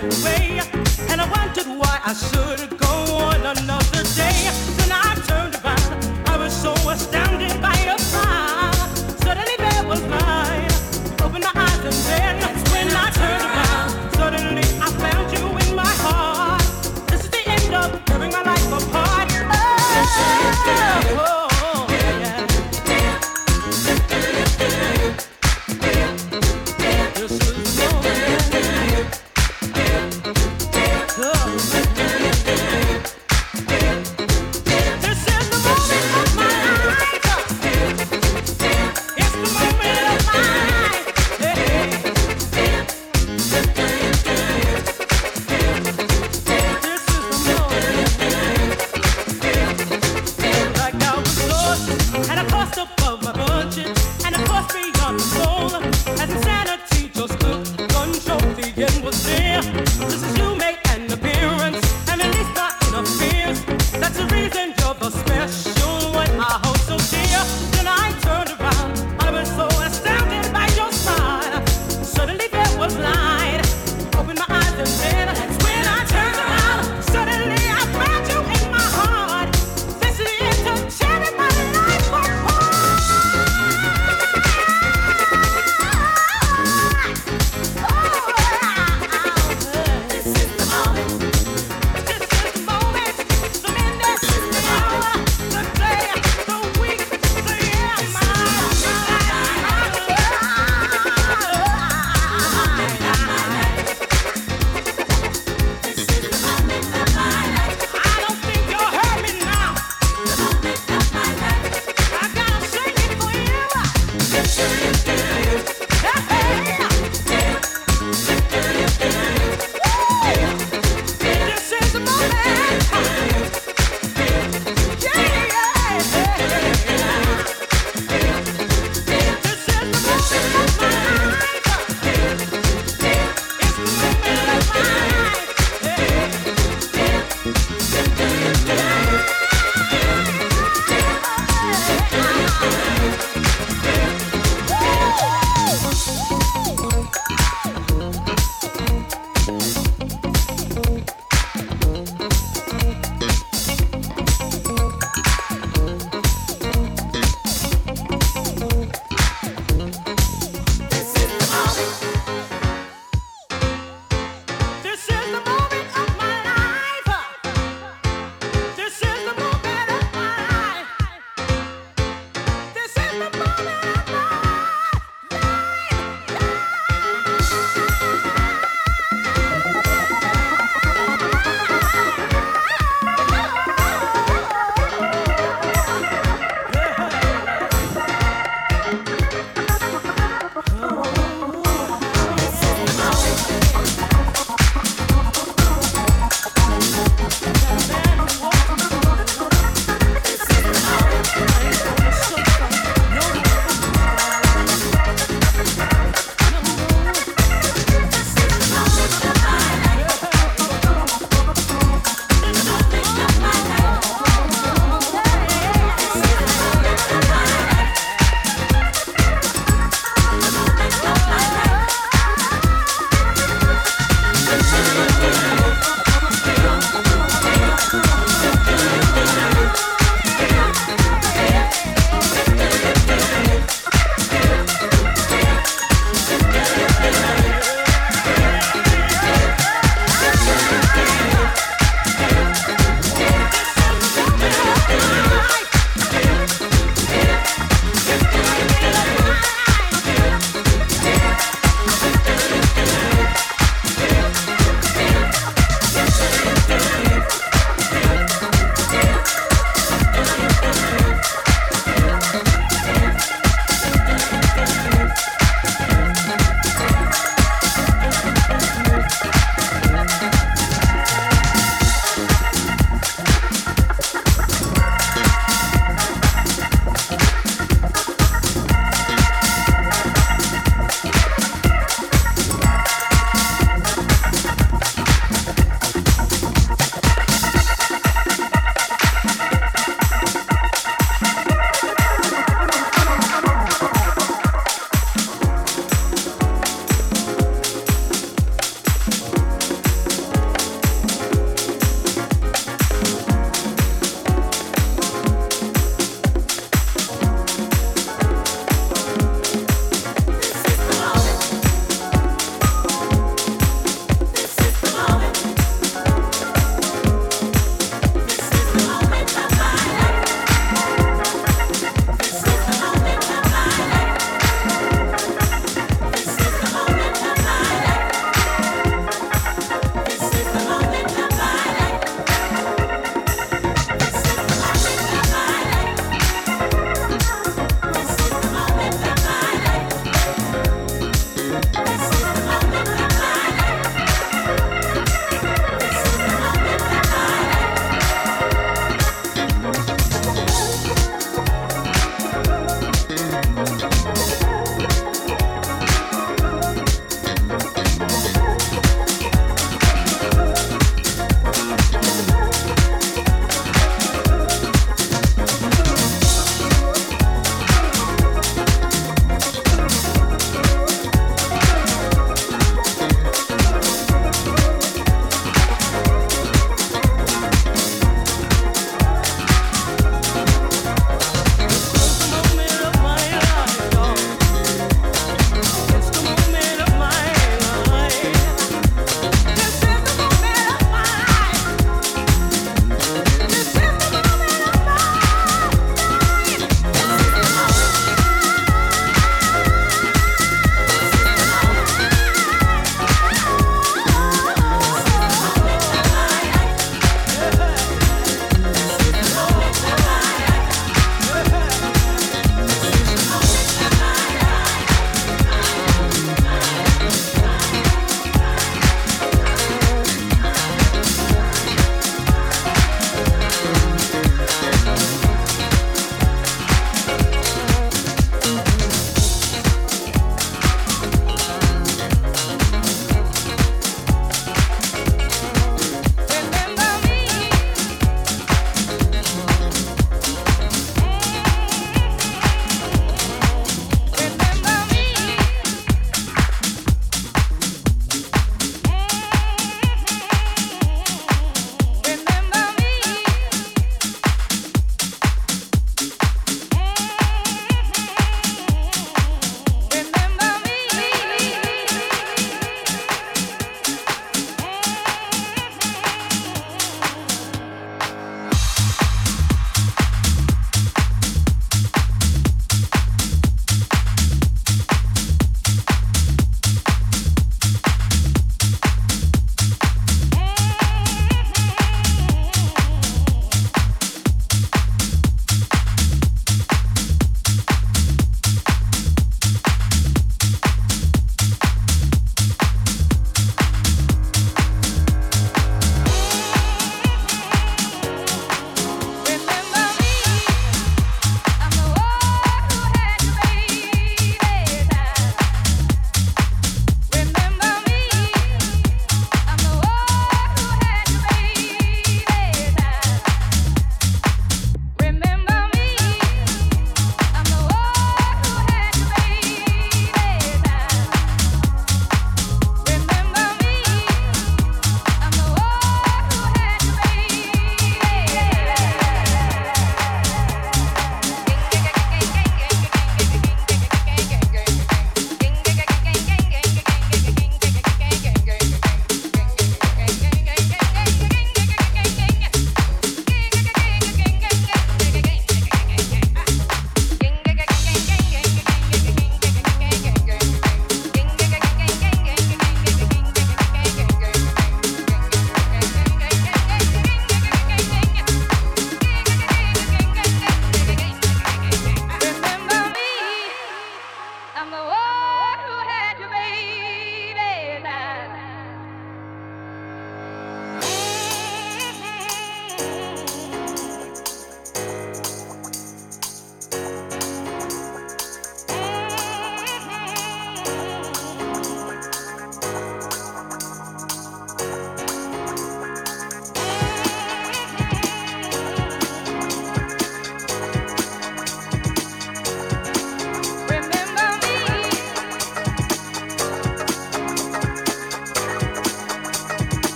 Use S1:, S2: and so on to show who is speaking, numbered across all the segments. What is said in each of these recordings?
S1: Come.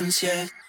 S2: 没
S3: 实。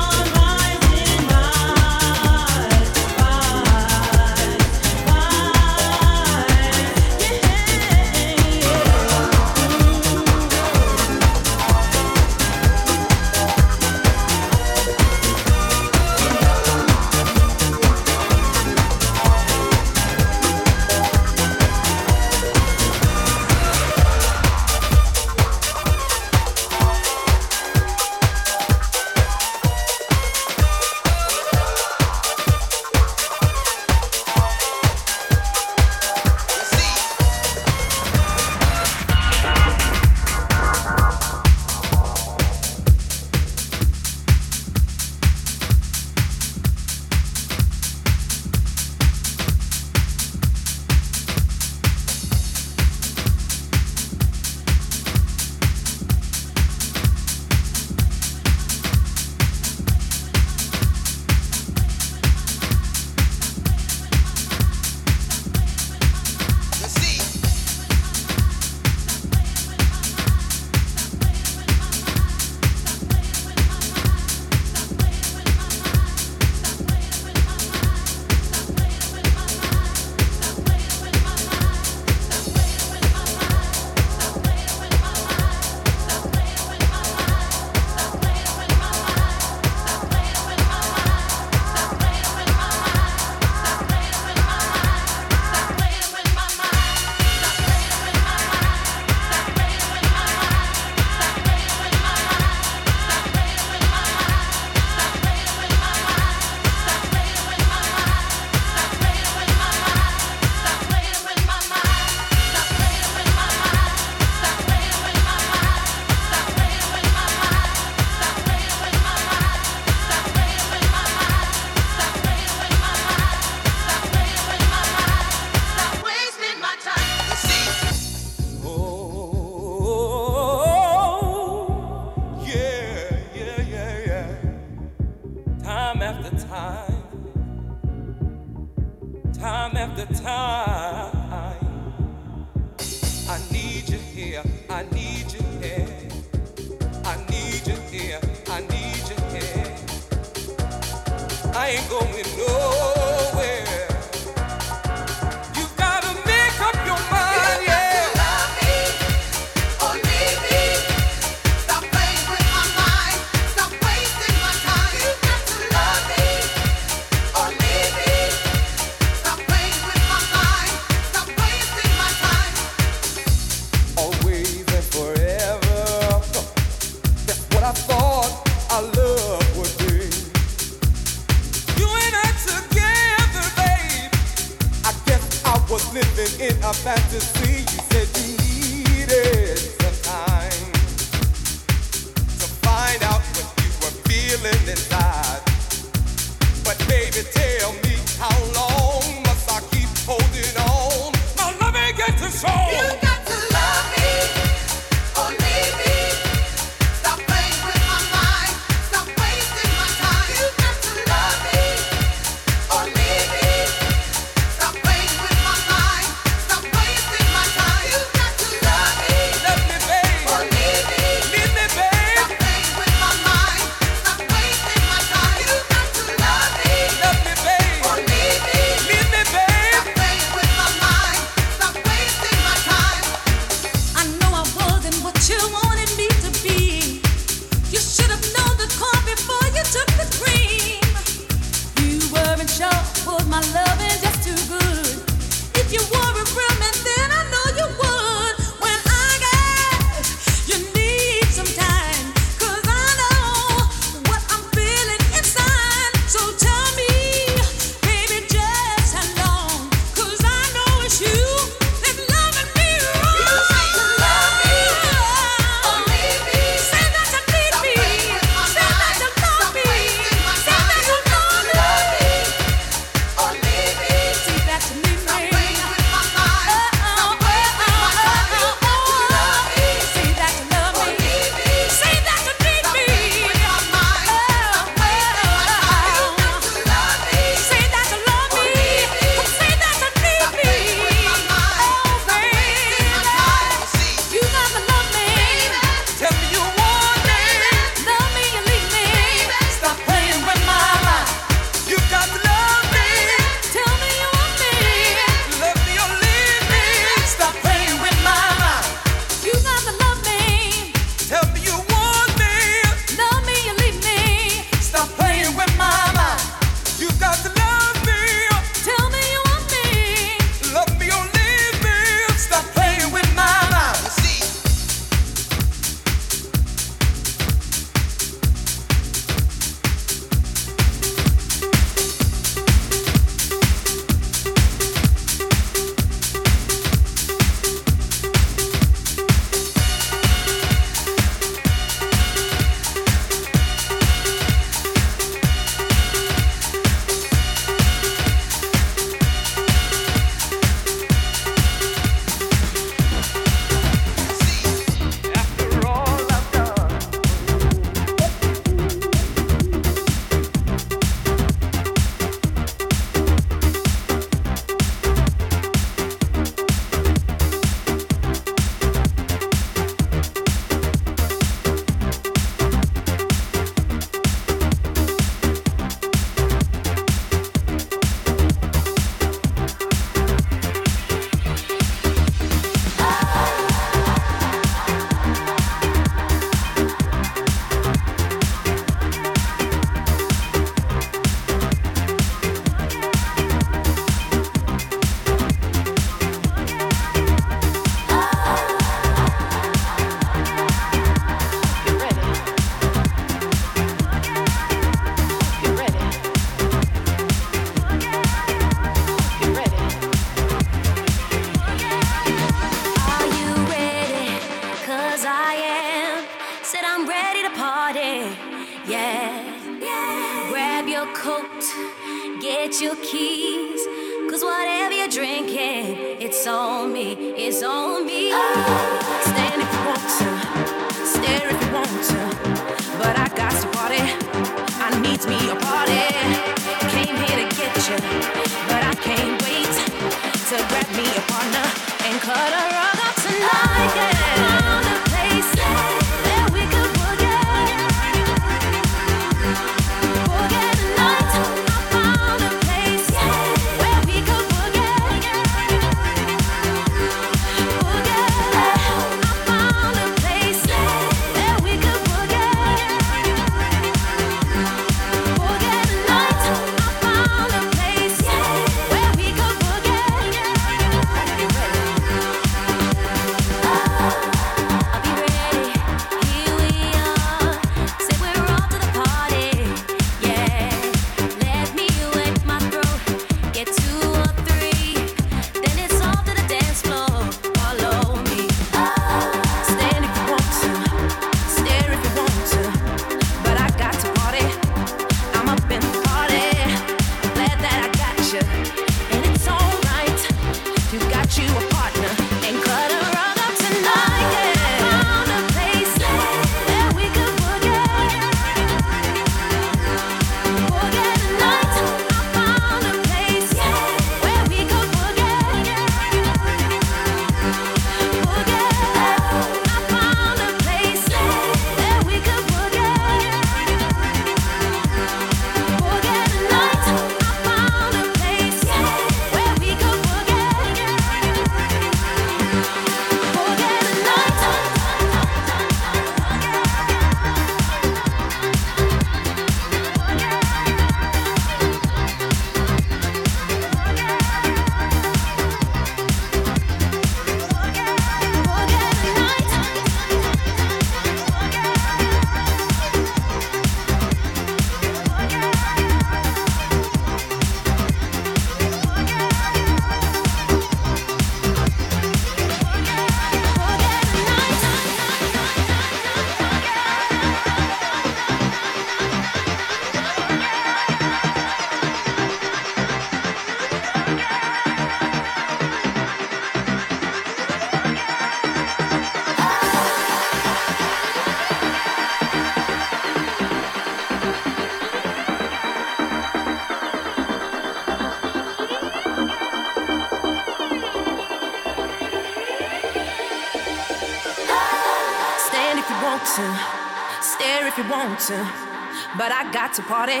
S3: To party.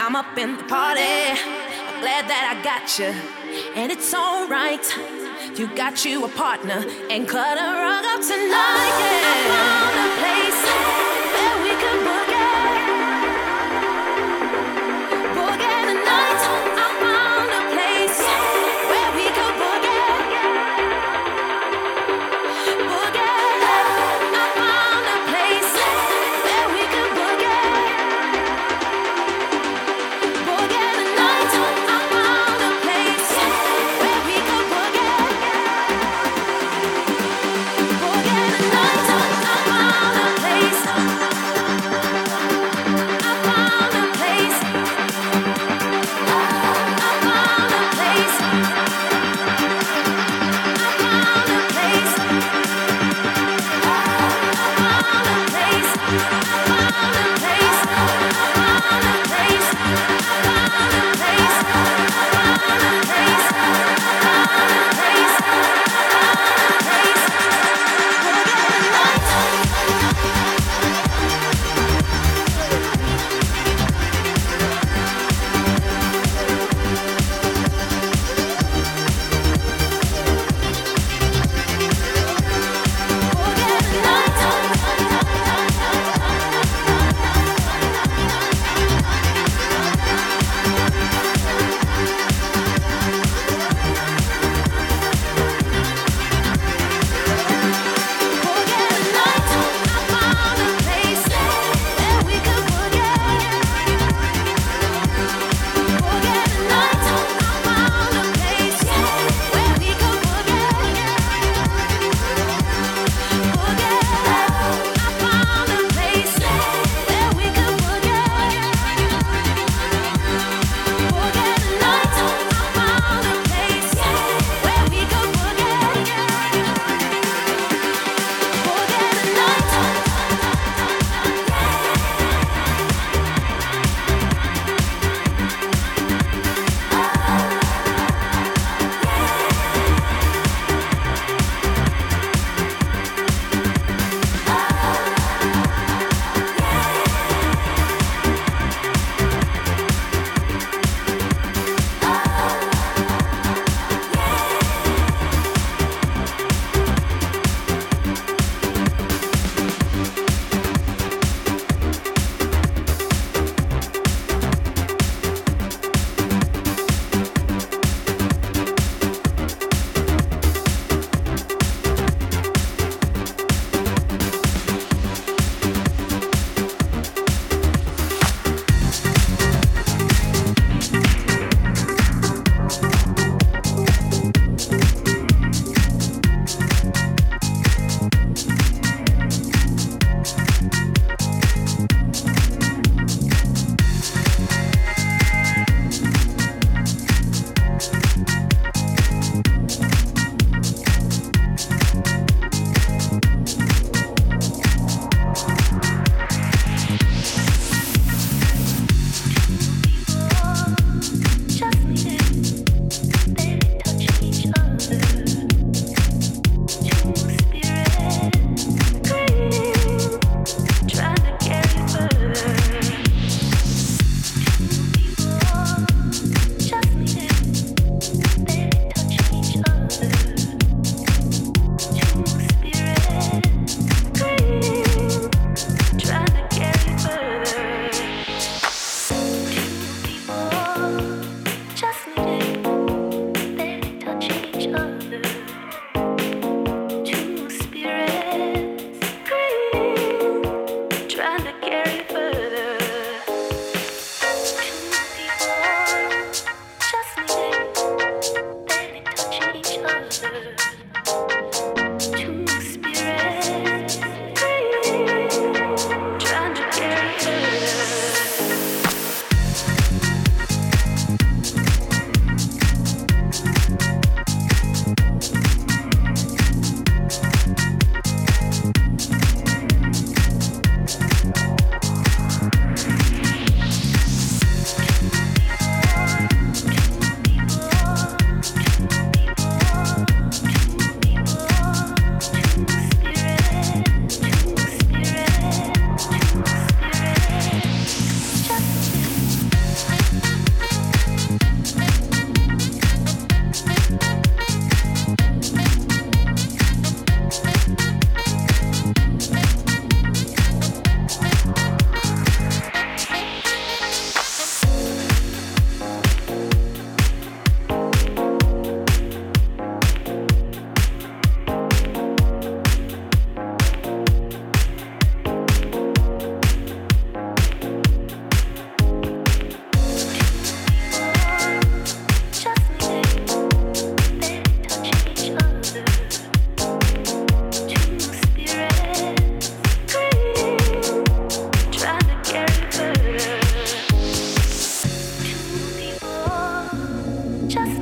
S3: I'm up in the party. I'm glad that I got you, and it's alright. You got you a partner, and cut a rug up tonight. Yeah. I found a place
S4: just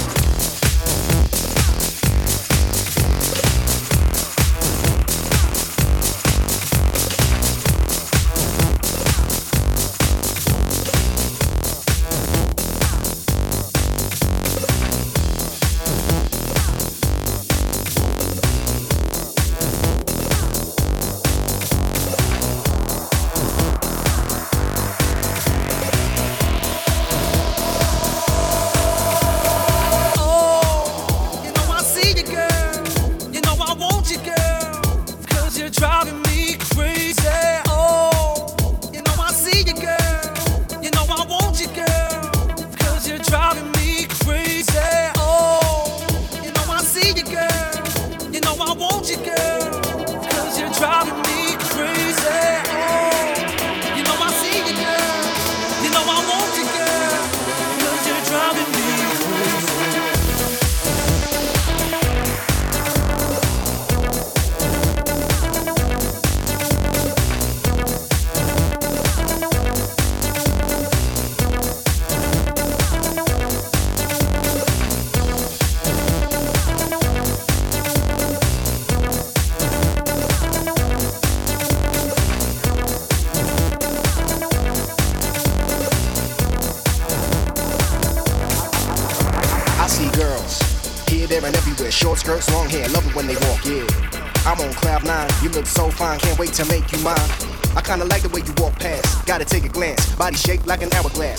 S4: Body shaped like an hourglass,